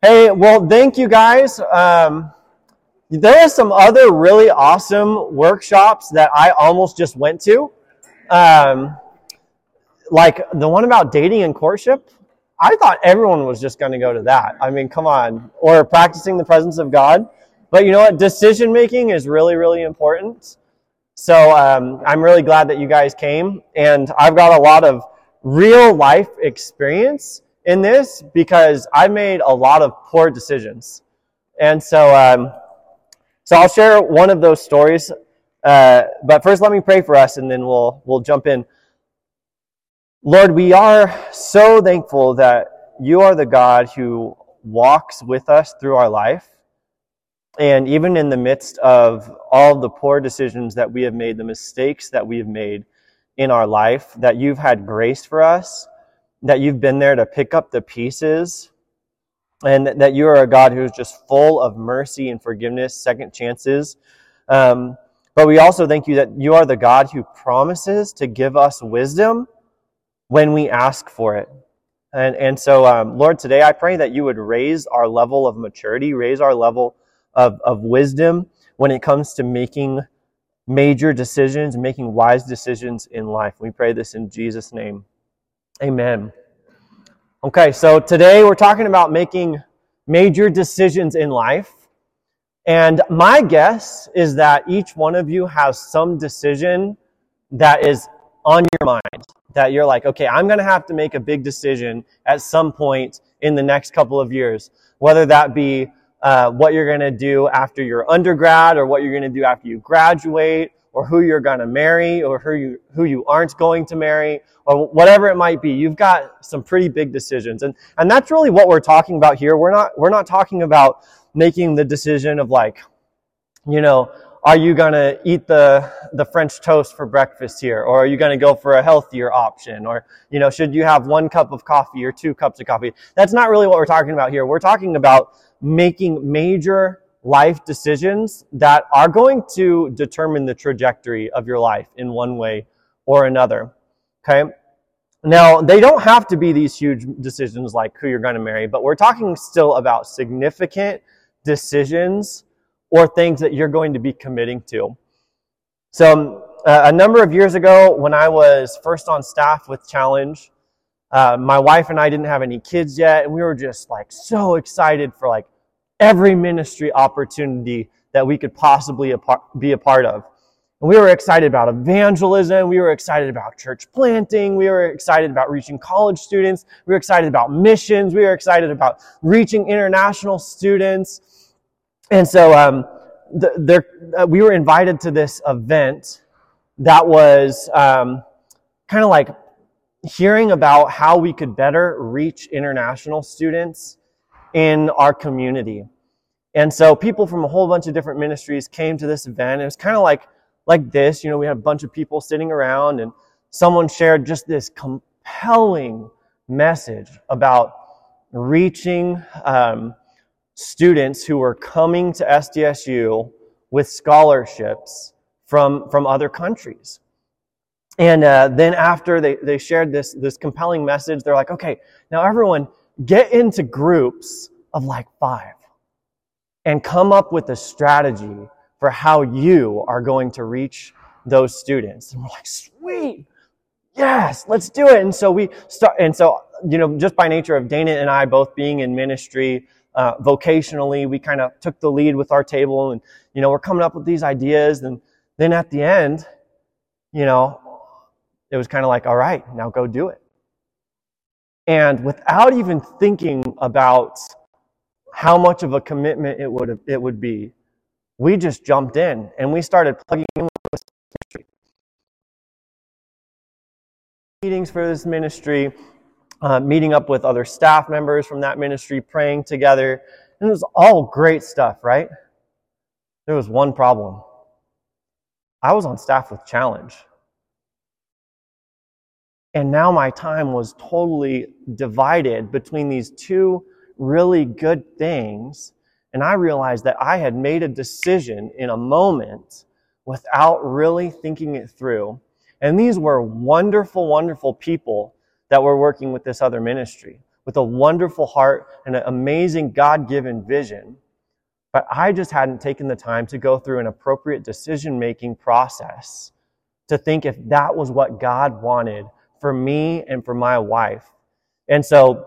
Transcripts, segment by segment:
Hey, well, thank you guys. Um, there are some other really awesome workshops that I almost just went to. Um, like the one about dating and courtship. I thought everyone was just going to go to that. I mean, come on. Or practicing the presence of God. But you know what? Decision making is really, really important. So um, I'm really glad that you guys came. And I've got a lot of real life experience in this because I made a lot of poor decisions. And so, um, so I'll share one of those stories. Uh, but first, let me pray for us, and then we'll we'll jump in. Lord, we are so thankful that you are the God who walks with us through our life. And even in the midst of all the poor decisions that we have made, the mistakes that we have made in our life, that you've had grace for us that you've been there to pick up the pieces and that you are a God who's just full of mercy and forgiveness, second chances. Um, but we also thank you that you are the God who promises to give us wisdom when we ask for it. And, and so, um, Lord, today I pray that you would raise our level of maturity, raise our level of, of wisdom when it comes to making major decisions, making wise decisions in life. We pray this in Jesus' name. Amen. Okay, so today we're talking about making major decisions in life. And my guess is that each one of you has some decision that is on your mind. That you're like, okay, I'm going to have to make a big decision at some point in the next couple of years. Whether that be uh, what you're going to do after your undergrad or what you're going to do after you graduate or who you're going to marry or who you, who you aren't going to marry or whatever it might be. You've got some pretty big decisions. And, and that's really what we're talking about here. We're not, we're not talking about making the decision of like, you know, are you going to eat the, the French toast for breakfast here? Or are you going to go for a healthier option? Or, you know, should you have one cup of coffee or two cups of coffee? That's not really what we're talking about here. We're talking about making major life decisions that are going to determine the trajectory of your life in one way or another. Okay? Now, they don't have to be these huge decisions like who you're going to marry, but we're talking still about significant decisions or things that you're going to be committing to. So, uh, a number of years ago, when I was first on staff with Challenge, uh, my wife and I didn't have any kids yet, and we were just like so excited for like every ministry opportunity that we could possibly be a part of. And we were excited about evangelism. We were excited about church planting. We were excited about reaching college students. We were excited about missions. We were excited about reaching international students. And so, um, the, there, uh, we were invited to this event that was um, kind of like hearing about how we could better reach international students in our community. And so people from a whole bunch of different ministries came to this event. It was kind of like, like this, you know, we had a bunch of people sitting around and someone shared just this compelling message about reaching um, students who were coming to SDSU with scholarships from, from other countries. And uh, then after they, they shared this, this compelling message, they're like, okay, now everyone get into groups of like five and come up with a strategy for how you are going to reach those students. And we're like, sweet, yes, let's do it. And so we start, and so, you know, just by nature of Dana and I both being in ministry, uh, vocationally, we kind of took the lead with our table and, you know, we're coming up with these ideas. And then at the end, you know, it was kind of like, all right, now go do it. And without even thinking about how much of a commitment it would it would be, we just jumped in and we started plugging in with ministry. Meetings for this ministry, uh, meeting up with other staff members from that ministry, praying together, and it was all great stuff, right? There was one problem. I was on staff with Challenge. And now my time was totally divided between these two really good things. And I realized that I had made a decision in a moment without really thinking it through. And these were wonderful, wonderful people that were working with this other ministry. with a wonderful heart and an amazing God given vision. But I just hadn't taken the time to go through an appropriate decision making process to think if that was what God wanted for me and for my wife. And so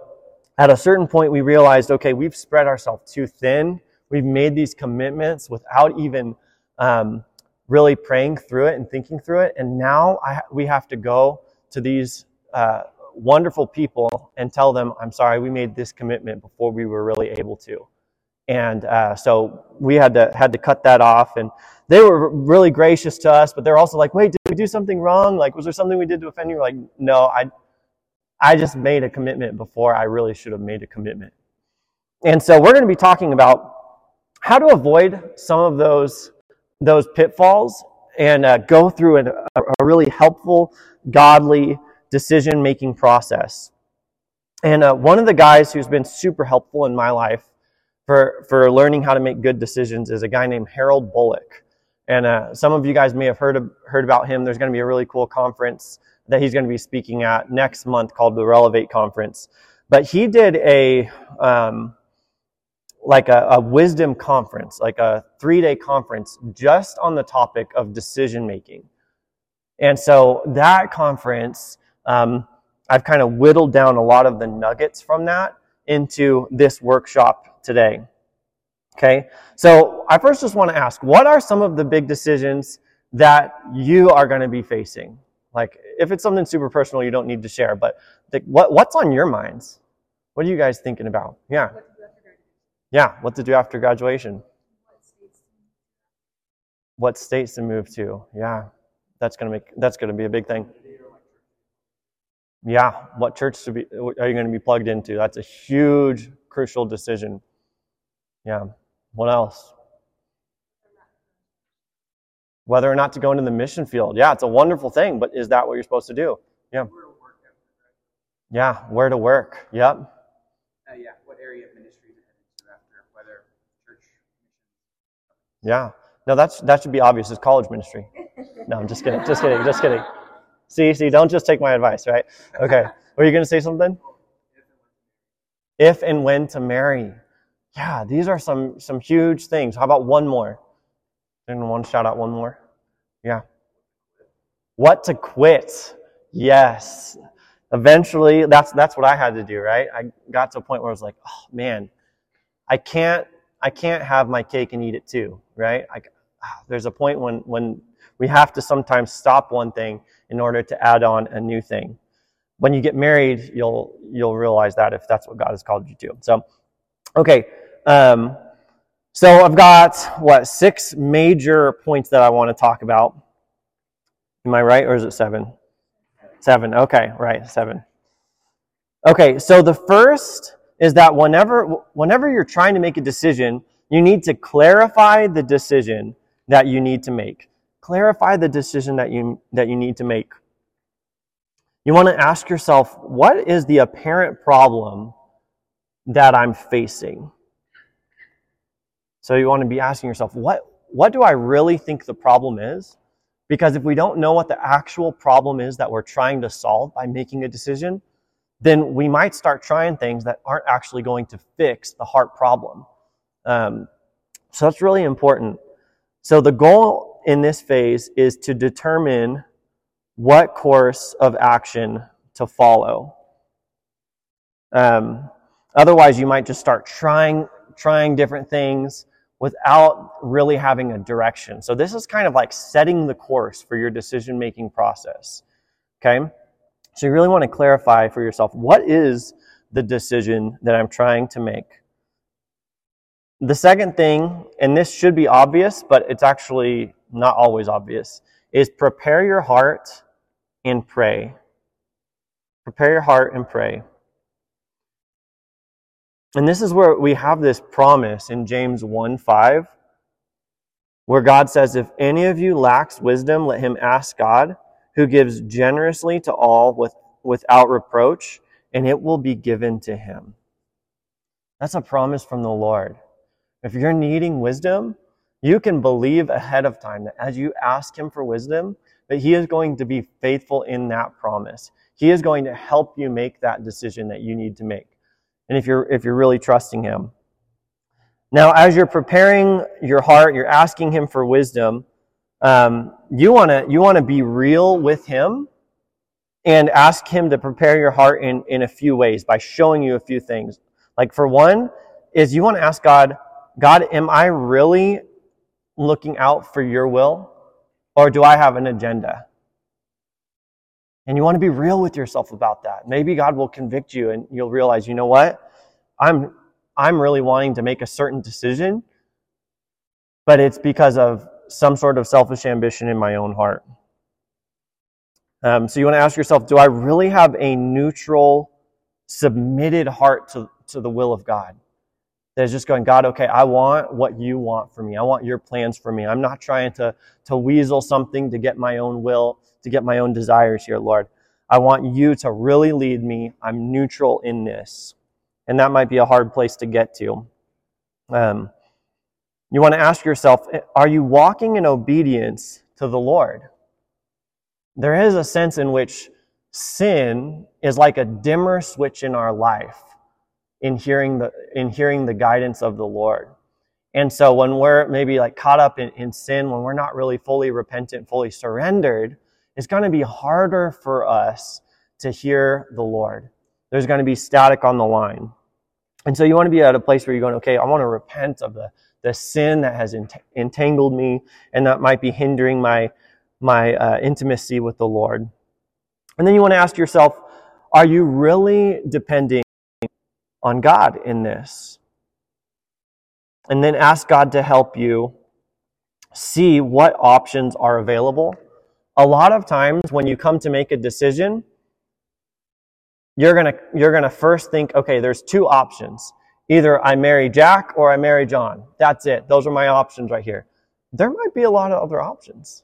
at a certain point, we realized okay, we've spread ourselves too thin. We've made these commitments without even um, really praying through it and thinking through it. And now I, we have to go to these uh, wonderful people and tell them, I'm sorry, we made this commitment before we were really able to. And uh, so we had to had to cut that off, and they were really gracious to us. But they're also like, "Wait, did we do something wrong? Like, was there something we did to offend you?" We're like, no, I, I just made a commitment before I really should have made a commitment. And so we're going to be talking about how to avoid some of those those pitfalls and uh, go through an, a, a really helpful, godly decision making process. And uh, one of the guys who's been super helpful in my life for, for learning how to make good decisions is a guy named Harold Bullock. And uh, some of you guys may have heard, of, heard about him. There's going to be a really cool conference that he's going to be speaking at next month called the Relevate Conference. But he did a, um, like a, a wisdom conference, like a three day conference just on the topic of decision making. And so that conference um, I've kind of whittled down a lot of the nuggets from that into this workshop today. Okay, so I first just want to ask what are some of the big decisions that you are going to be facing? Like, if it's something super personal, you don't need to share, but the, what, what's on your minds? What are you guys thinking about? Yeah. Yeah, what to do after graduation? What states to move to? Yeah, that's gonna make that's gonna be a big thing. Yeah, what church to be, are you going to be plugged into? That's a huge, crucial decision. Yeah. What else? Whether or not to go into the mission field. Yeah, it's a wonderful thing, but is that what you're supposed to do? Yeah. Yeah, where to work. Yep. Uh, yeah, what area of ministry to head into after, whether church. Yeah. No, that's that should be obvious. It's college ministry. No, I'm just kidding. Just kidding. Just kidding. See, see, don't just take my advice, right? Okay. Were you going to say something? If and when to marry. Yeah, these are some some huge things. How about one more? Anyone want to shout out one more? Yeah. What to quit? Yes. Eventually, that's that's what I had to do, right? I got to a point where I was like, oh man, I can't I can't have my cake and eat it too, right? I, ah, there's a point when when we have to sometimes stop one thing in order to add on a new thing. When you get married, you'll you'll realize that if that's what God has called you to. So, okay. Um, so I've got what six major points that I want to talk about. Am I right, or is it seven? Seven. Okay, right, seven. Okay, so the first is that whenever whenever you're trying to make a decision, you need to clarify the decision that you need to make clarify the decision that you, that you need to make. You want to ask yourself, what is the apparent problem that I'm facing? So you want to be asking yourself, what, what do I really think the problem is? Because if we don't know what the actual problem is that we're trying to solve by making a decision, then we might start trying things that aren't actually going to fix the heart problem. Um, so that's really important. So the goal in this phase is to determine what course of action to follow. Um, otherwise, you might just start trying trying different things without really having a direction. So this is kind of like setting the course for your decision making process. Okay, so you really want to clarify for yourself what is the decision that I'm trying to make. The second thing, and this should be obvious, but it's actually not always obvious, is prepare your heart and pray. Prepare your heart and pray. And this is where we have this promise in James 1 5, where God says, If any of you lacks wisdom, let him ask God, who gives generously to all with, without reproach, and it will be given to him. That's a promise from the Lord. If you're needing wisdom, you can believe ahead of time that as you ask Him for wisdom, that He is going to be faithful in that promise. He is going to help you make that decision that you need to make. and if you're if you're really trusting him. Now, as you're preparing your heart, you're asking him for wisdom. Um, you want to you want to be real with him and ask him to prepare your heart in, in a few ways by showing you a few things. Like for one, is you want to ask God, God, am I really looking out for your will? Or do I have an agenda? And you want to be real with yourself about that. Maybe God will convict you and you'll realize, you know what? I'm, I'm really wanting to make a certain decision, but it's because of some sort of selfish ambition in my own heart. Um, so you want to ask yourself, do I really have a neutral, submitted heart to, to the will of God? That is just going, God, okay, I want what you want for me. I want your plans for me. I'm not trying to, to weasel something to get my own will, to get my own desires here, Lord. I want you to really lead me. I'm neutral in this. And that might be a hard place to get to. Um, you want to ask yourself, are you walking in obedience to the Lord? There is a sense in which sin is like a dimmer switch in our life in hearing the, in hearing the guidance of the Lord. And so when we're maybe like caught up in, in sin, when we're not really fully repentant, fully surrendered, it's going to be harder for us to hear the Lord. There's going to be static on the line. And so you want to be at a place where you're going, okay, I want to repent of the, the sin that has entangled me and that might be hindering my, my uh, intimacy with the Lord. And then you want to ask yourself, are you really depending on God in this? And then ask God to help you see what options are available. A lot of times when you come to make a decision, you're going to you're going to first think, okay, there's two options. Either I marry Jack or I marry John. That's it. Those are my options right here. There might be a lot of other options.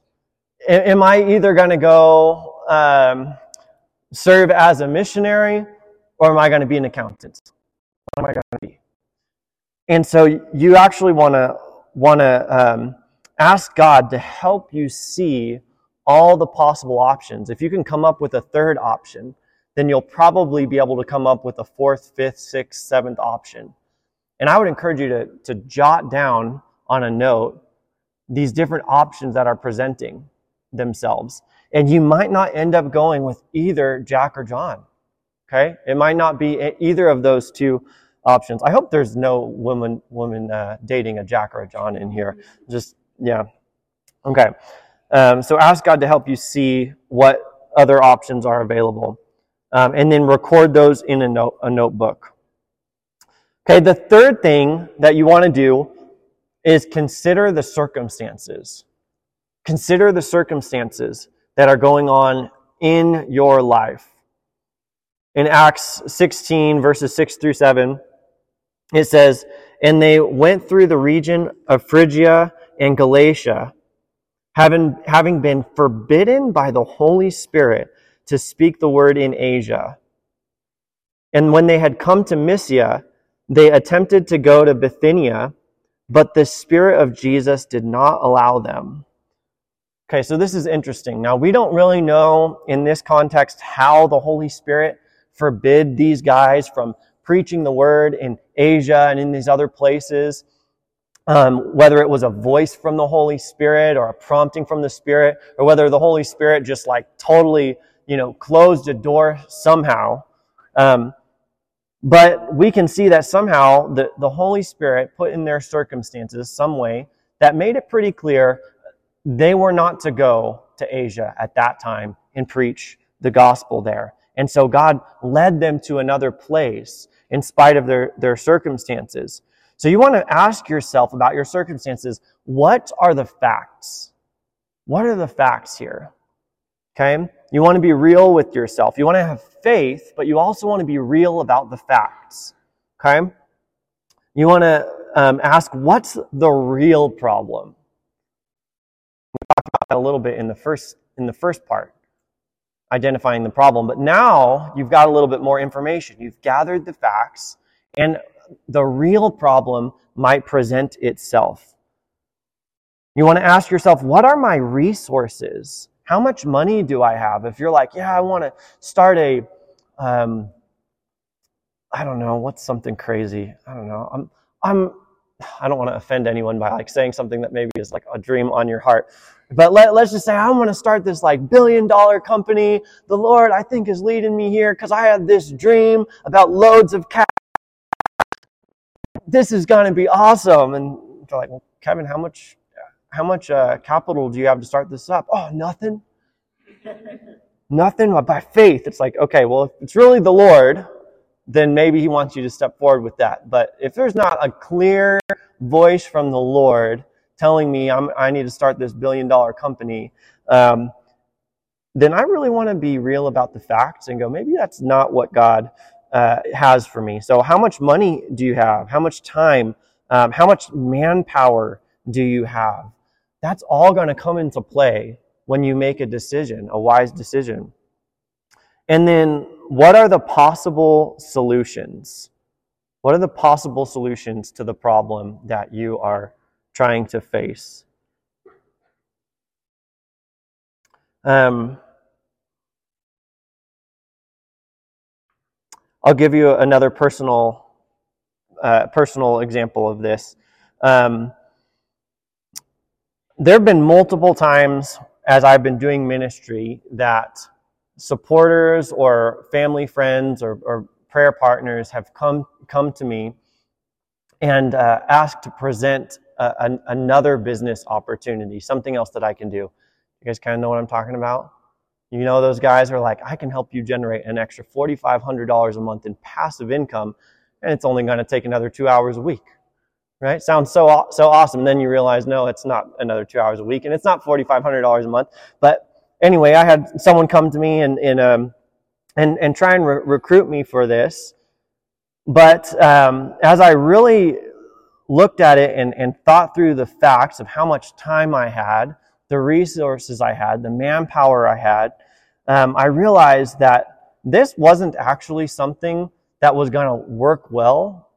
Am I either going to go um, serve as a missionary or am I going to be an accountant? What am I going to be? And so you actually want to want to um, ask God to help you see all the possible options. If you can come up with a third option, then you'll probably be able to come up with a fourth, fifth, sixth, seventh option. And I would encourage you to, to jot down on a note these different options that are presenting themselves. And you might not end up going with either Jack or John. Okay? It might not be either of those two options. I hope there's no woman woman uh, dating a Jack or a John in here. Just yeah. Okay. Um, so ask God to help you see what other options are available, um, and then record those in a, note, a notebook. Okay. The third thing that you want to do is consider the circumstances. Consider the circumstances that are going on in your life. In Acts 16, verses 6 through 7, it says, And they went through the region of Phrygia and Galatia, having, having been forbidden by the Holy Spirit to speak the word in Asia. And when they had come to Mysia, they attempted to go to Bithynia, but the Spirit of Jesus did not allow them. Okay, so this is interesting. Now, we don't really know in this context how the Holy Spirit forbid these guys from preaching the word in Asia and in these other places. Um, whether it was a voice from the Holy Spirit or a prompting from the Spirit, or whether the Holy Spirit just like totally, you know, closed a door somehow. Um, but we can see that somehow the, the Holy Spirit put in their circumstances some way that made it pretty clear they were not to go to Asia at that time and preach the gospel there. And so God led them to another place in spite of their, their circumstances. So you want to ask yourself about your circumstances. What are the facts? What are the facts here? Okay? You want to be real with yourself. You want to have faith, but you also want to be real about the facts. Okay? You want to um, ask, what's the real problem? We talked about that a little bit in the first in the first part, identifying the problem. But now you've got a little bit more information. You've gathered the facts, and the real problem might present itself. You want to ask yourself, what are my resources? How much money do I have? If you're like, yeah, I want to start a um, I don't know, what's something crazy? I don't know. I'm, I'm, I don't want to offend anyone by like saying something that maybe is like a dream on your heart. But let, let's just say I want to start this like billion dollar company. The Lord, I think, is leading me here because I have this dream about loads of cash. This is going to be awesome. And they're like, well, Kevin, how much, how much uh, capital do you have to start this up? Oh, nothing. nothing. But by faith, it's like, okay, well, if it's really the Lord, then maybe he wants you to step forward with that. But if there's not a clear voice from the Lord telling me I'm, i need to start this billion dollar company, um, then I really want to be real about the facts and go, maybe that's not what God uh, has for me. So, how much money do you have? How much time? Um, how much manpower do you have? That's all going to come into play when you make a decision, a wise decision. And then, what are the possible solutions? What are the possible solutions to the problem that you are trying to face? Um, I'll give you another personal uh, personal example of this. Um, there have been multiple times as I've been doing ministry that supporters or family friends or, or prayer partners have come come to me and uh, asked to present a, an, another business opportunity, something else that I can do. You guys kind of know what I'm talking about. You know, those guys are like, I can help you generate an extra $4,500 a month in passive income, and it's only going to take another two hours a week. Right? Sounds so so awesome. And then you realize, no, it's not another two hours a week, and it's not $4,500 a month. But anyway, I had someone come to me and and um, and, and try and re- recruit me for this. But um, as I really looked at it and, and thought through the facts of how much time I had, the resources I had, the manpower I had, um, I realized that this wasn't actually something that was going to work well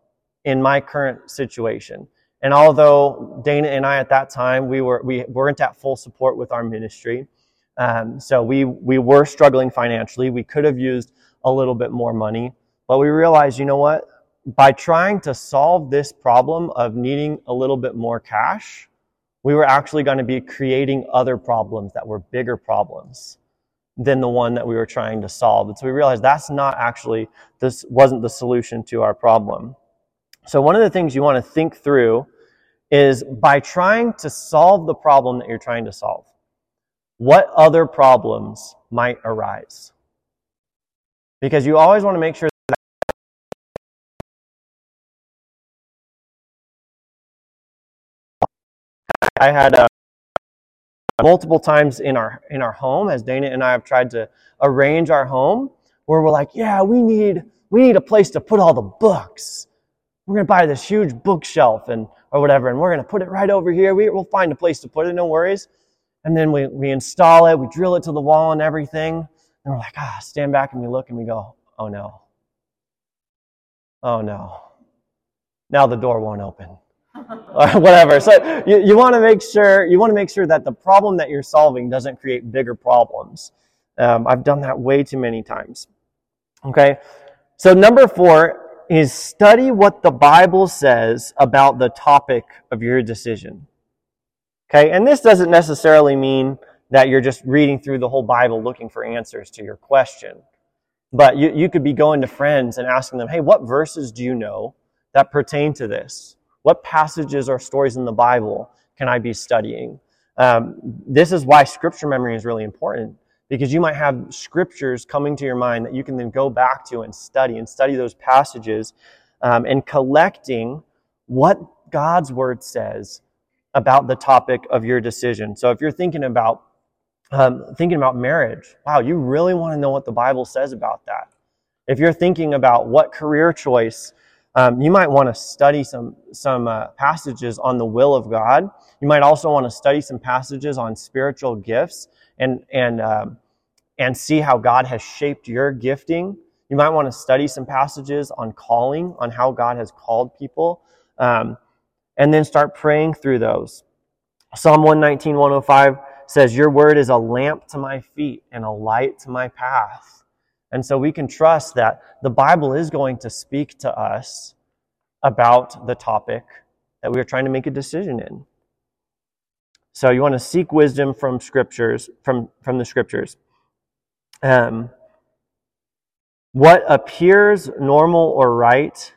in my current situation. And although Dana and I at that time we were we weren't at full support with our ministry, um, so we, we were struggling financially. We could have used a little bit more money, but we realized, you know what? By trying to solve this problem of needing a little bit more cash, we were actually going to be creating other problems that were bigger problems than the one that we were trying to solve. And so we realized that's not actually, this wasn't the solution to our problem. So one of the things you want to think through is by trying to solve the problem that you're trying to solve what other problems might arise. Because you always want to make sure that I had uh, multiple times in our in our home as Dana and I have tried to arrange our home where we're like, yeah, we need we need a place to put all the books. We're gonna buy this huge bookshelf and or whatever, and we're gonna put it right over here. We, we'll find a place to put it, no worries. And then we, we install it, we drill it to the wall and everything. And we're like, ah, stand back and we look and we go, oh no. Oh no. Now the door won't open. or whatever. So you, you want to make sure you want to make sure that the problem that you're solving doesn't create bigger problems. Um, I've done that way too many times. Okay. So number four is study what the Bible says about the topic of your decision. Okay, and this doesn't necessarily mean that you're just reading through the whole Bible looking for answers to your question. But you, you could be going to friends and asking them, hey, what verses do you know that pertain to this? What passages or stories in the Bible can I be studying? Um, this is why scripture memory is really important because you might have scriptures coming to your mind that you can then go back to and study and study those passages um, and collecting what God's word says about the topic of your decision. So if you're thinking about um, thinking about marriage, wow, you really want to know what the Bible says about that. If you're thinking about what career choice, um, you might want to study some some uh, passages on the will of God. You might also want to study some passages on spiritual gifts and and um, and see how God has shaped your gifting. You might want to study some passages on calling, on how God has called people. Um, and then start praying through those. Psalm 119, 105 says, Your word is a lamp to my feet and a light to my path. And so we can trust that the Bible is going to speak to us about the topic that we are trying to make a decision in. So you want to seek wisdom from scriptures, from, from the scriptures. Um, what appears normal or right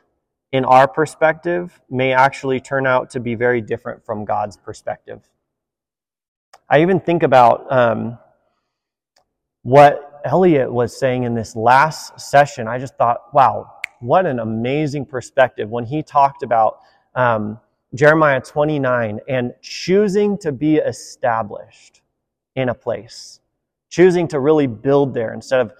in our perspective may actually turn out to be very different from God's perspective. I even think about um, what Elliot was saying in this last session. I just thought, wow, what an amazing perspective when he talked about um, Jeremiah 29 and choosing to be established in a place, choosing to really build there instead of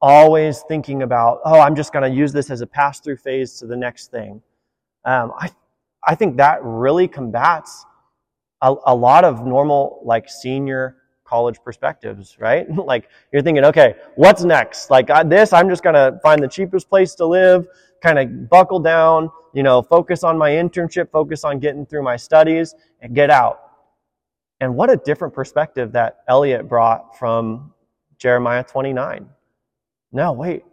always thinking about, oh, I'm just going to use this as a pass through phase to the next thing. Um, I, I think that really combats a, a lot of normal, like senior college perspectives, right? like you're thinking, okay, what's next? Like I, this, I'm just going to find the cheapest place to live, kind of buckle down, you know, focus on my internship, focus on getting through my studies and get out. And what a different perspective that Elliot brought from Jeremiah 29. No, wait.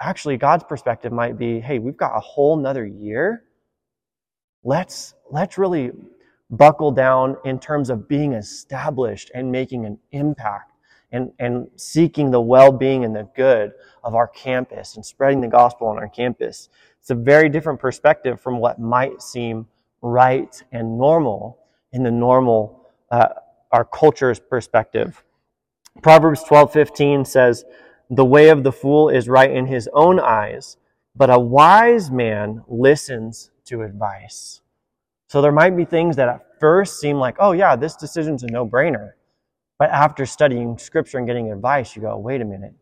Actually, God's perspective might be, hey, we've got a whole nother year. Let's, let's really buckle down in terms of being established and making an impact and, and seeking the well-being and the good of our campus and spreading the gospel on our campus. It's a very different perspective from what might seem right and normal in the normal, uh, our culture's perspective. Proverbs 12:15 says, "The way of the fool is right in his own eyes, but a wise man listens to advice." So there might be things that at first seem like, oh, yeah, this decision's a no brainer. But after studying scripture and getting advice, you go, wait a minute.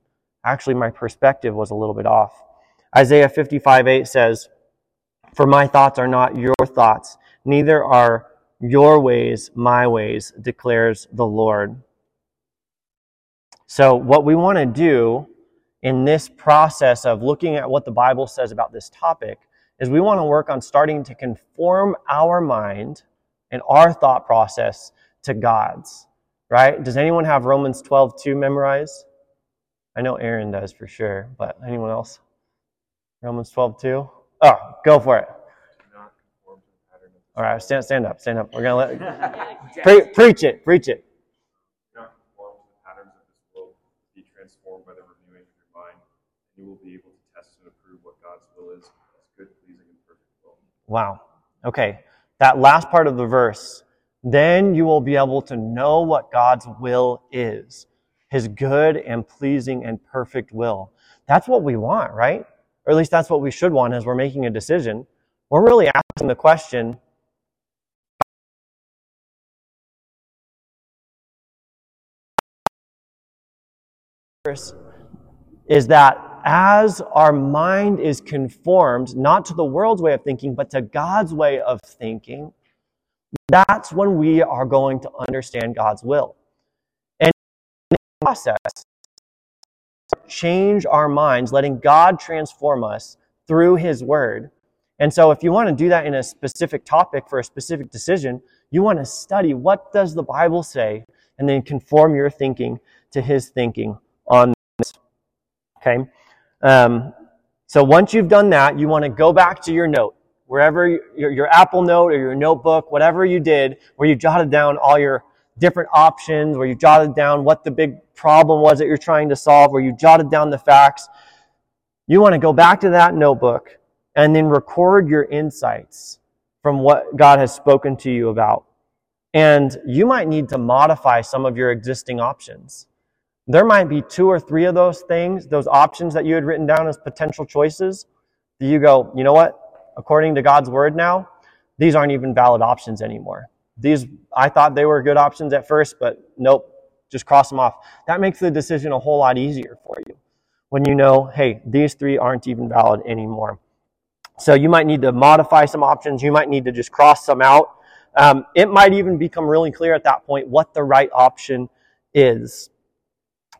Actually, my perspective was a little bit off. Isaiah 55 8 says, For my thoughts are not your thoughts, neither are your ways my ways, declares the Lord. So, what we want to do in this process of looking at what the Bible says about this topic is we want to work on starting to conform our mind and our thought process to God's, right? Does anyone have Romans 12, 2 memorized? I know Aaron does for sure, but anyone else? Romans 12, 2? Oh, go for it. All right, stand, stand up, stand up. We're going to let, pre- preach it, preach it. You will be able to test and approve what God's will is, Wow. Okay. That last part of the verse, then you will be able to know what God's will is. His good and pleasing and perfect will. That's what we want, right? Or at least that's what we should want as we're making a decision. We're really asking the question, is that as our mind is conformed, not to the world's way of thinking, but to God's way of thinking, that's when we are going to understand God's will. And in the process, change our minds, letting God transform us through His Word. And so if you want to do that in a specific topic for a specific decision, you want to study what does the Bible say and then conform your thinking to His thinking on this. Okay? Um, so once you've done that, you want to go back to your note, wherever your, your Apple note or your notebook, whatever you did, where you jotted down all your different options, where you jotted down what the big problem was that you're trying to solve, where you jotted down the facts. You want to go back to that notebook and then record your insights from what God has spoken to you about. And you might need to modify some of your existing options. There might be two or three of those things, those options that you had written down as potential choices. Do you go, you know what? According to God's word now, these aren't even valid options anymore. These, I thought they were good options at first, but nope, just cross them off. That makes the decision a whole lot easier for you when you know, hey, these three aren't even valid anymore. So you might need to modify some options. You might need to just cross some out. Um, it might even become really clear at that point what the right option is.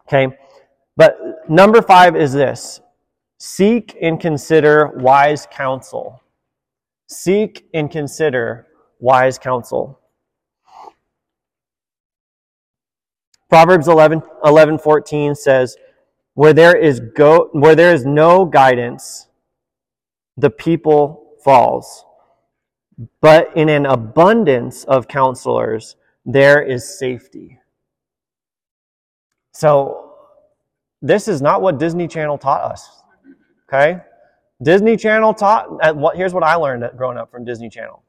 Okay? But number five is this seek and consider wise counsel. Seek and consider wise counsel. Proverbs 11, 11 14 says, Where there is go where there is no guidance, the people falls. But in an abundance of counselors, there is safety. So, this is not what Disney Channel taught us. Okay? Disney Channel taught, at what, here's what I learned growing up from Disney Channel.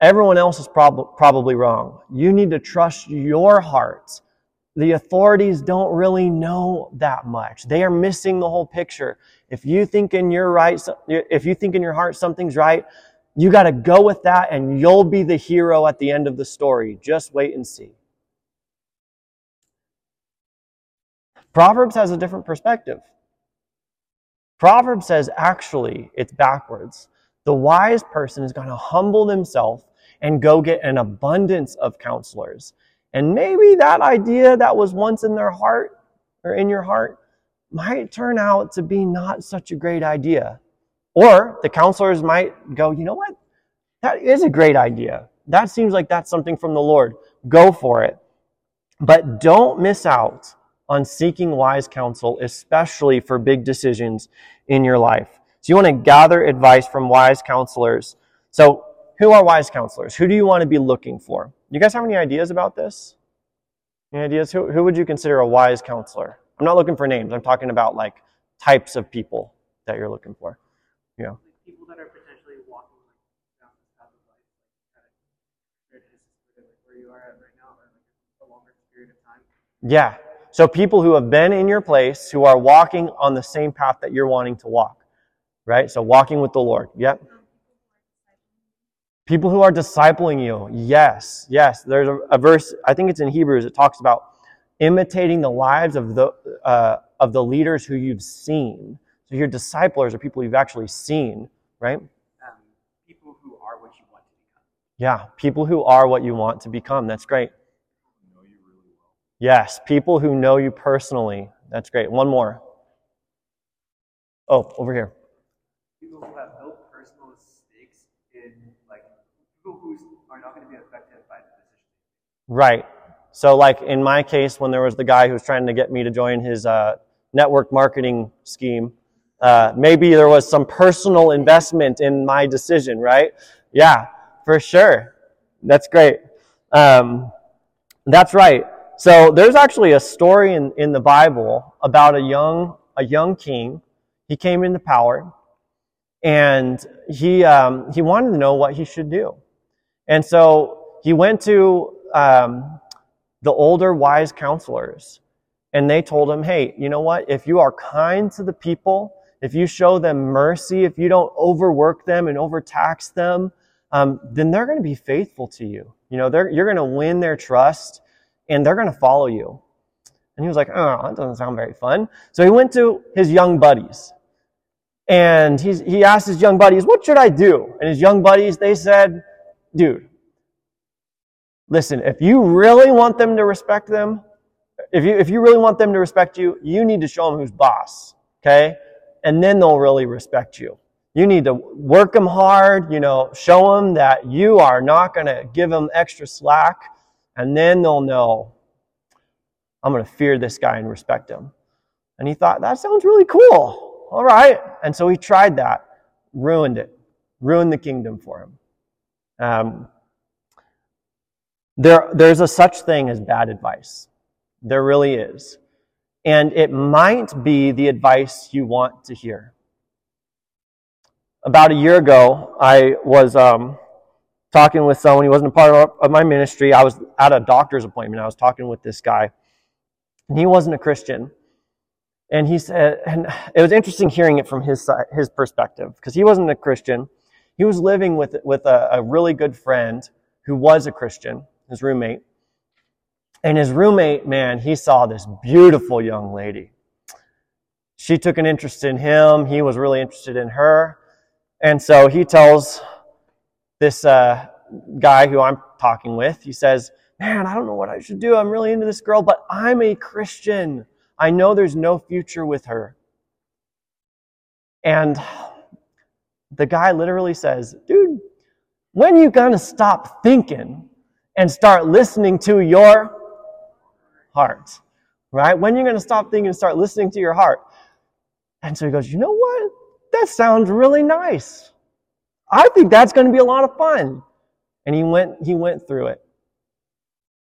Everyone else is prob- probably wrong. You need to trust your heart. The authorities don't really know that much. They are missing the whole picture. If you think in your right, if you think in your heart something's right, you got to go with that and you'll be the hero at the end of the story. Just wait and see. Proverbs has a different perspective. Proverbs says actually it's backwards. The wise person is going to humble themselves and go get an abundance of counselors. And maybe that idea that was once in their heart or in your heart might turn out to be not such a great idea. Or the counselors might go, you know what? That is a great idea. That seems like that's something from the Lord. Go for it. But don't miss out on seeking wise counsel, especially for big decisions in your life. So you want to gather advice from wise counselors. So who are wise counselors? Who do you want to be looking for? You guys have any ideas about this? Any ideas? Who, who would you consider a wise counselor? I'm not looking for names. I'm talking about like types of people that you're looking for. Yeah. People that are potentially walking down this path of life, kind of where you are at right now, or like a longer period of time. Yeah. So people who have been in your place, who are walking on the same path that you're wanting to walk, right? So walking with the Lord. Yep. People who are discipling you. Yes, yes. There's a, a verse, I think it's in Hebrews, it talks about imitating the lives of the, uh, of the leaders who you've seen. So your disciplers are people you've actually seen, right? Um, people who are what you want to become. Yeah, people who are what you want to become. That's great. Yes, people who know you personally. That's great. One more. Oh, over here. People who have no personal stakes in, like, people who are not going to be affected by the decision. Right. So, like in my case, when there was the guy who was trying to get me to join his uh, network marketing scheme, uh, maybe there was some personal investment in my decision, right? Yeah, for sure. That's great. Um, that's right. So there's actually a story in, in the Bible about a young, a young king. He came into power and he, um, he wanted to know what he should do. And so he went to um, the older wise counselors and they told him, hey, you know what? If you are kind to the people, if you show them mercy, if you don't overwork them and overtax them, um, then they're going to be faithful to you. You know, you're going to win their trust and they're going to follow you. And he was like, oh, that doesn't sound very fun. So he went to his young buddies. And he's, he asked his young buddies, what should I do? And his young buddies, they said, dude, listen, if you really want them to respect them, if you, if you really want them to respect you, you need to show them who's boss. Okay? And then they'll really respect you. You need to work them hard, you know, show them that you are not going to give them extra slack and then they'll know I'm going to fear this guy and respect him. And he thought, that sounds really cool. All right. And so he tried that, ruined it, ruined the kingdom for him. Um, there, there's a such thing as bad advice. There really is. And it might be the advice you want to hear. About a year ago, I was um, talking with someone. He wasn't a part of my ministry. I was at a doctor's appointment. I was talking with this guy, and he wasn't a Christian. And he said, and it was interesting hearing it from his his perspective, because he wasn't a Christian. He was living with with a, a really good friend who was a Christian, his roommate. And his roommate, man, he saw this beautiful young lady. She took an interest in him. He was really interested in her. And so he tells this uh, guy who I'm talking with, he says, Man, I don't know what I should do. I'm really into this girl, but I'm a Christian. I know there's no future with her. And the guy literally says, Dude, when you gonna stop thinking and start listening to your heart? Right? When you to stop thinking and start listening to your heart? And so he goes, you know what? That sounds really nice. I think that's going to be a lot of fun. And he went, he went through it.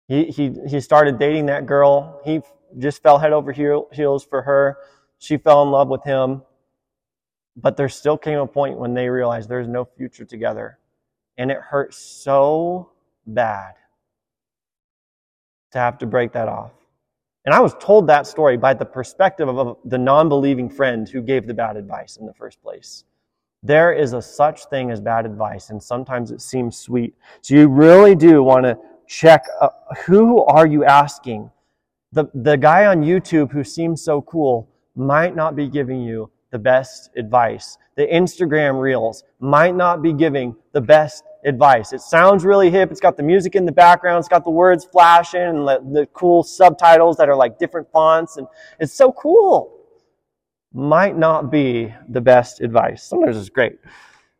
He, he, he started dating that girl. He just fell head over heels for her. She fell in love with him. But there still came a point when they realized there's no future together. And it hurt so bad to have to break that off. And I was told that story by the perspective of the non believing friend who gave the bad advice in the first place. There is a such thing as bad advice, and sometimes it seems sweet. So you really do want to check uh, who are you asking? The, the guy on YouTube who seems so cool might not be giving you the best advice. The Instagram reels might not be giving the best advice. It sounds really hip. It's got the music in the background. It's got the words flashing and the, the cool subtitles that are like different fonts. And it's so cool. Might not be the best advice. Sometimes it's great.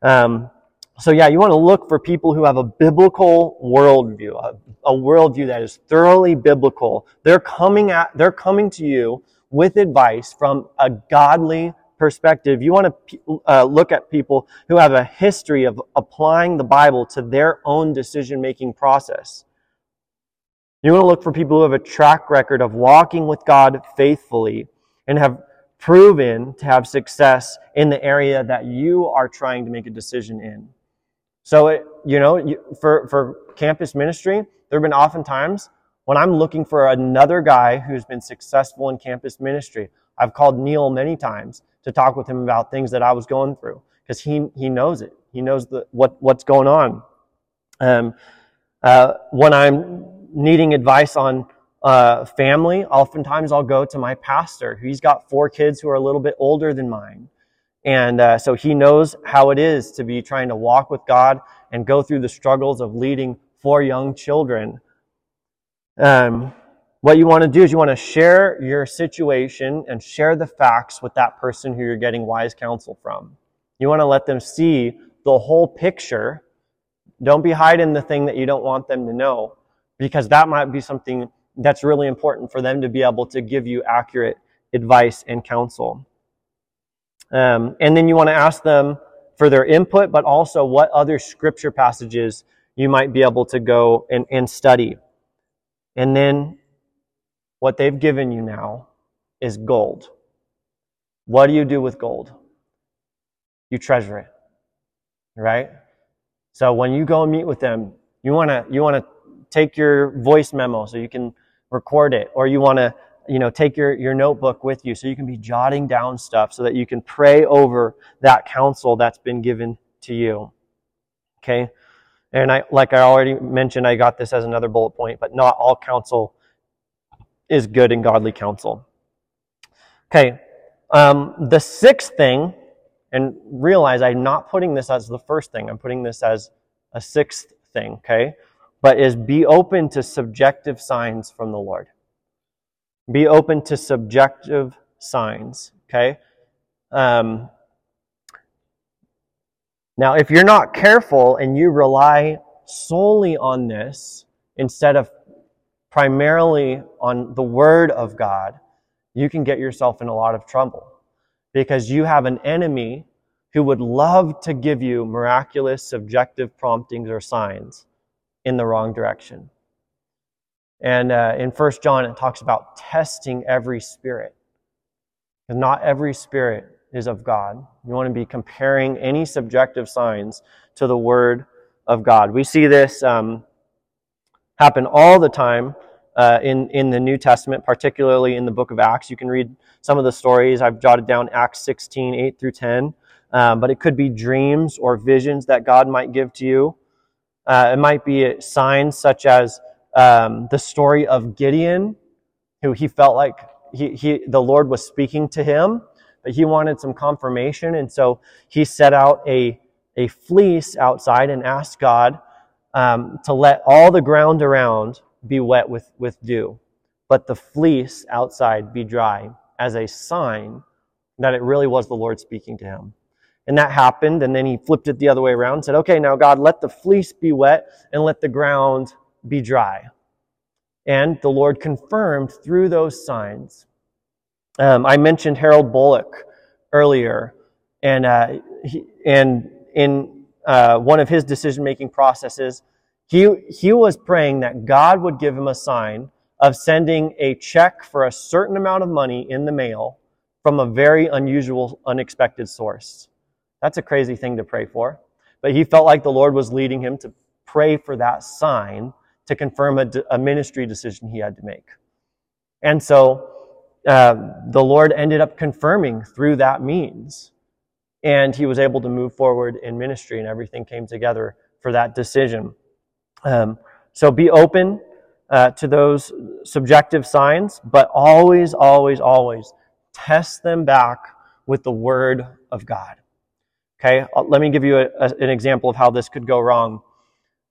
Um, so yeah, you want to look for people who have a biblical worldview, a, a worldview that is thoroughly biblical. They're coming at, they're coming to you with advice from a godly perspective, you want to uh, look at people who have a history of applying the Bible to their own decision making process. You want to look for people who have a track record of walking with God faithfully and have proven to have success in the area that you are trying to make a decision in. So, it, you know, for, for campus ministry, there have been often times when I'm looking for another guy who's been successful in campus ministry. I've called Neil many times to talk with him about things that I was going through because he, he knows it. He knows the, what, what's going on. Um, uh, when I'm needing advice on uh, family, oftentimes I'll go to my pastor. He's got four kids who are a little bit older than mine. And uh, so he knows how it is to be trying to walk with God and go through the struggles of leading four young children. Um, what you want to do is you want to share your situation and share the facts with that person who you're getting wise counsel from. You want to let them see the whole picture. Don't be hiding the thing that you don't want them to know because that might be something that's really important for them to be able to give you accurate advice and counsel. Um, and then you want to ask them for their input, but also what other scripture passages you might be able to go and, and study. And then what they've given you now is gold. What do you do with gold? You treasure it. Right? So when you go and meet with them, you want to you want to take your voice memo so you can record it or you want to you know take your your notebook with you so you can be jotting down stuff so that you can pray over that counsel that's been given to you. Okay? And I like I already mentioned I got this as another bullet point, but not all counsel is good and godly counsel. Okay, um, the sixth thing, and realize I'm not putting this as the first thing, I'm putting this as a sixth thing, okay? But is be open to subjective signs from the Lord. Be open to subjective signs, okay? Um, now, if you're not careful and you rely solely on this instead of primarily on the Word of God, you can get yourself in a lot of trouble because you have an enemy who would love to give you miraculous subjective promptings or signs in the wrong direction. And uh, in First John, it talks about testing every spirit. And not every spirit is of God. You want to be comparing any subjective signs to the Word of God. We see this um, happen all the time uh, in, in the New Testament, particularly in the book of Acts. You can read some of the stories. I've jotted down Acts 16, 8 through 10. Um, but it could be dreams or visions that God might give to you. Uh, it might be signs such as um, the story of Gideon, who he felt like he, he, the Lord was speaking to him, but he wanted some confirmation. And so he set out a, a fleece outside and asked God um, to let all the ground around be wet with, with dew, but the fleece outside be dry as a sign that it really was the Lord speaking to him. And that happened, and then he flipped it the other way around said, Okay, now God, let the fleece be wet and let the ground be dry. And the Lord confirmed through those signs. Um, I mentioned Harold Bullock earlier, and, uh, he, and in uh, one of his decision making processes, he, he was praying that God would give him a sign of sending a check for a certain amount of money in the mail from a very unusual, unexpected source. That's a crazy thing to pray for. But he felt like the Lord was leading him to pray for that sign to confirm a, a ministry decision he had to make. And so uh, the Lord ended up confirming through that means. And he was able to move forward in ministry, and everything came together for that decision. Um, so be open uh, to those subjective signs, but always, always, always test them back with the Word of God. Okay, uh, let me give you a, a, an example of how this could go wrong.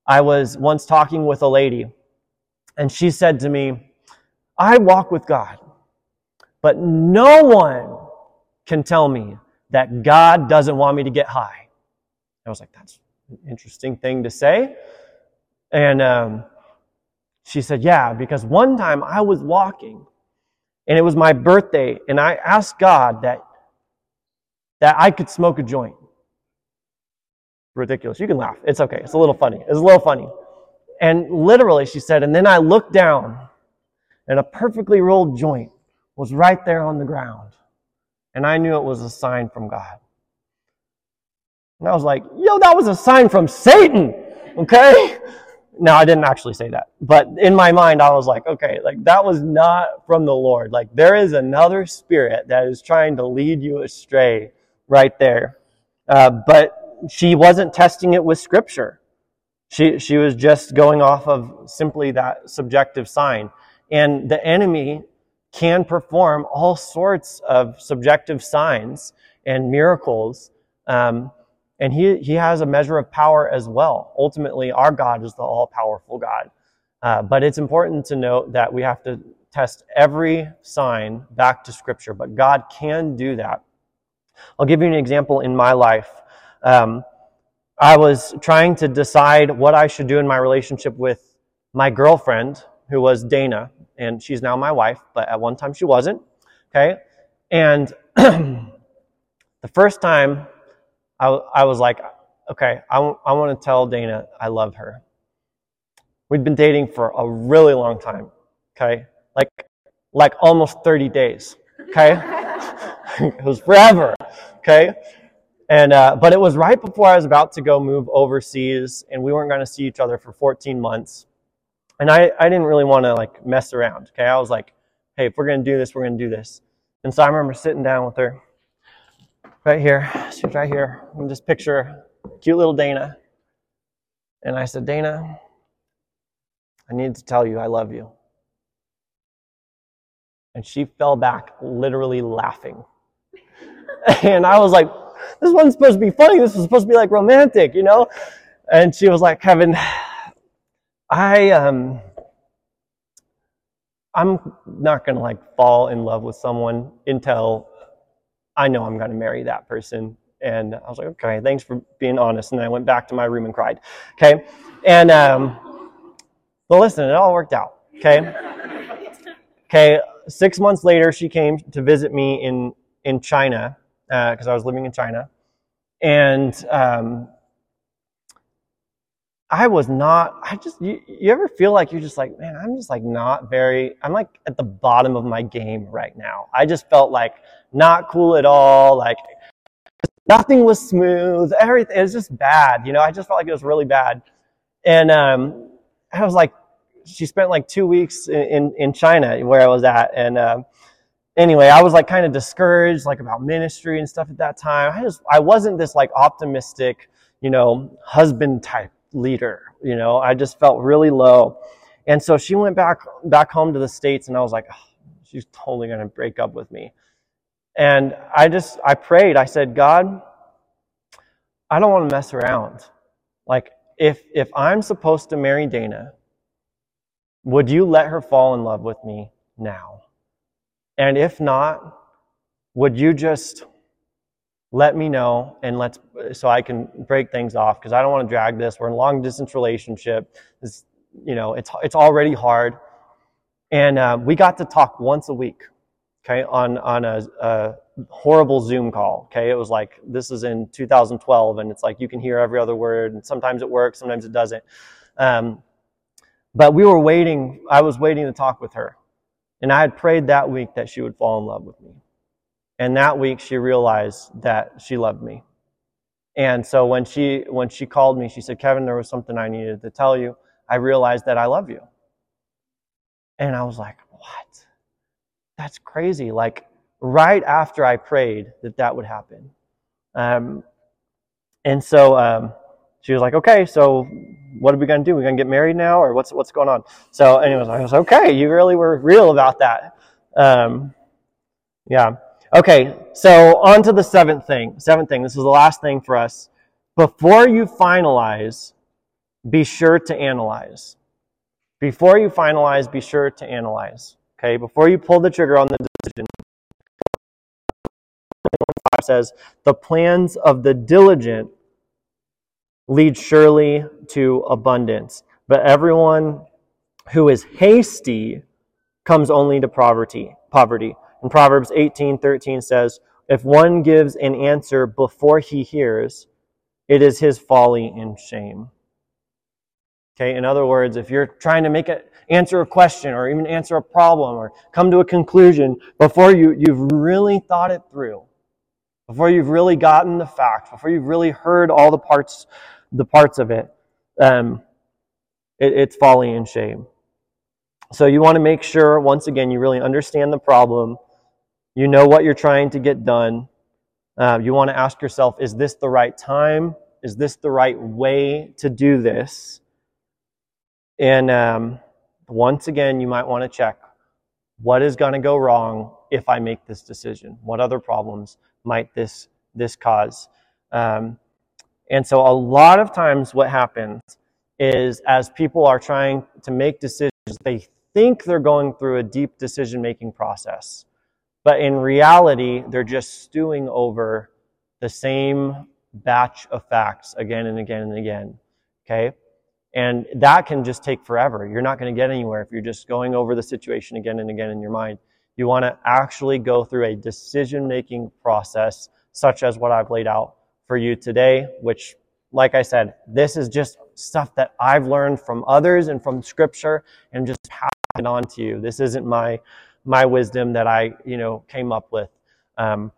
I was once talking with a lady, and she said to me, I walk with God, but no one can tell me that God doesn't want me to get high. I was like, that's an interesting thing to say. And um, she said, Yeah, because one time I was walking and it was my birthday, and I asked God that, that I could smoke a joint. Ridiculous. You can laugh. It's okay. It's a little funny. It's a little funny. And literally, she said, and then I looked down, and a perfectly rolled joint was right there on the ground. And I knew it was a sign from God. And I was like, yo, that was a sign from Satan. Okay? No, I didn't actually say that. But in my mind, I was like, okay, like that was not from the Lord. Like there is another spirit that is trying to lead you astray right there. Uh, but she wasn't testing it with scripture. She, she was just going off of simply that subjective sign. And the enemy can perform all sorts of subjective signs and miracles. Um, and he, he has a measure of power as well. Ultimately, our God is the all powerful God. Uh, but it's important to note that we have to test every sign back to Scripture, but God can do that. I'll give you an example in my life. Um, I was trying to decide what I should do in my relationship with my girlfriend, who was Dana, and she's now my wife, but at one time she wasn't. Okay? And the first time I, I was like, okay, I, w- I want to tell Dana I love her. We'd been dating for a really long time, okay? Like, like almost 30 days, okay? it was forever, okay? And, uh, but it was right before I was about to go move overseas and we weren't going to see each other for 14 months. And I, I didn't really want to like mess around, okay? I was like, hey, if we're going to do this, we're going to do this. And so I remember sitting down with her right here. She's right here. And just picture cute little Dana. And I said, Dana, I need to tell you I love you. And she fell back, literally laughing. and I was like, this wasn't supposed to be funny. This was supposed to be like romantic, you know? And she was like, Kevin, I, um, I'm not going to like fall in love with someone until I know I'm going to marry that person. And I was like, okay, thanks for being honest. And then I went back to my room and cried. Okay. And, um, but listen, it all worked out. Okay. Okay. Six months later, she came to visit me in, in China, because uh, I was living in China. And, um, I was not, I just, you, you ever feel like you're just like, man, I'm just like not very, I'm like at the bottom of my game right now. I just felt like not cool at all. Like nothing was smooth. Everything, it was just bad. You know, I just felt like it was really bad. And, um, I was like, she spent like two weeks in, in China where I was at. And, um, anyway, I was like kind of discouraged, like about ministry and stuff at that time. I just, I wasn't this like optimistic, you know, husband type leader. You know, I just felt really low. And so she went back back home to the states, and I was like, oh, she's totally going to break up with me. And I just I prayed. I said, God, I don't want to mess around. Like if if I'm supposed to marry Dana, would you let her fall in love with me now? And if not, would you just let me know and let's so I can break things off because I don't want to drag this. We're in a long distance relationship. This, you know, it's it's already hard. And uh, we got to talk once a week, okay, on, on a, a horrible Zoom call. Okay, it was like this is in 2012, and it's like you can hear every other word, and sometimes it works, sometimes it doesn't. Um, but we were waiting. I was waiting to talk with her, and I had prayed that week that she would fall in love with me. And that week, she realized that she loved me. And so when she when she called me, she said, "Kevin, there was something I needed to tell you. I realized that I love you." And I was like, "What? That's crazy!" Like right after I prayed that that would happen. Um, and so um, she was like, "Okay, so what are we gonna do? We're gonna get married now, or what's what's going on?" So, anyways, I was okay. You really were real about that. Um, yeah. Okay. So on to the seventh thing. Seventh thing. This is the last thing for us. Before you finalize, be sure to analyze. Before you finalize, be sure to analyze. Okay. Before you pull the trigger on the decision, says, the plans of the diligent lead surely to abundance, but everyone who is hasty comes only to poverty. Poverty. And Proverbs 18:13 says, "If one gives an answer before he hears, it is his folly and shame." Okay, in other words, if you're trying to make it answer a question or even answer a problem or come to a conclusion before you, you've really thought it through, before you've really gotten the facts, before you've really heard all the parts, the parts of it, um, it, it's folly and shame. So you want to make sure, once again, you really understand the problem. You know what you're trying to get done. Uh, you want to ask yourself, is this the right time? Is this the right way to do this? And um, once again, you might want to check what is going to go wrong if I make this decision? What other problems might this this cause? Um, and so, a lot of times, what happens is as people are trying to make decisions, they think they're going through a deep decision making process, but in reality, they're just stewing over the same batch of facts again and again and again. Okay? And that can just take forever. You're not going to get anywhere if you're just going over the situation again and again in your mind. You want to actually go through a decision making process, such as what I've laid out for you today, which, like I said, this is just stuff that I've learned from others and from scripture and just pass it on to you. This isn't my, my wisdom that I, you know, came up with. Um,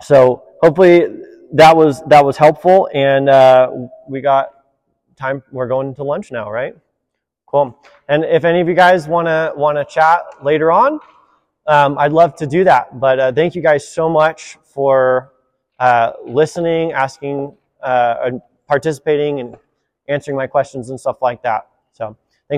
so hopefully that was, that was helpful. And, uh, we got time. We're going to lunch now, right? Cool. And if any of you guys want to, want to chat later on, um, I'd love to do that. But uh, thank you guys so much for uh, listening, asking, uh, participating, and answering my questions and stuff like that. So.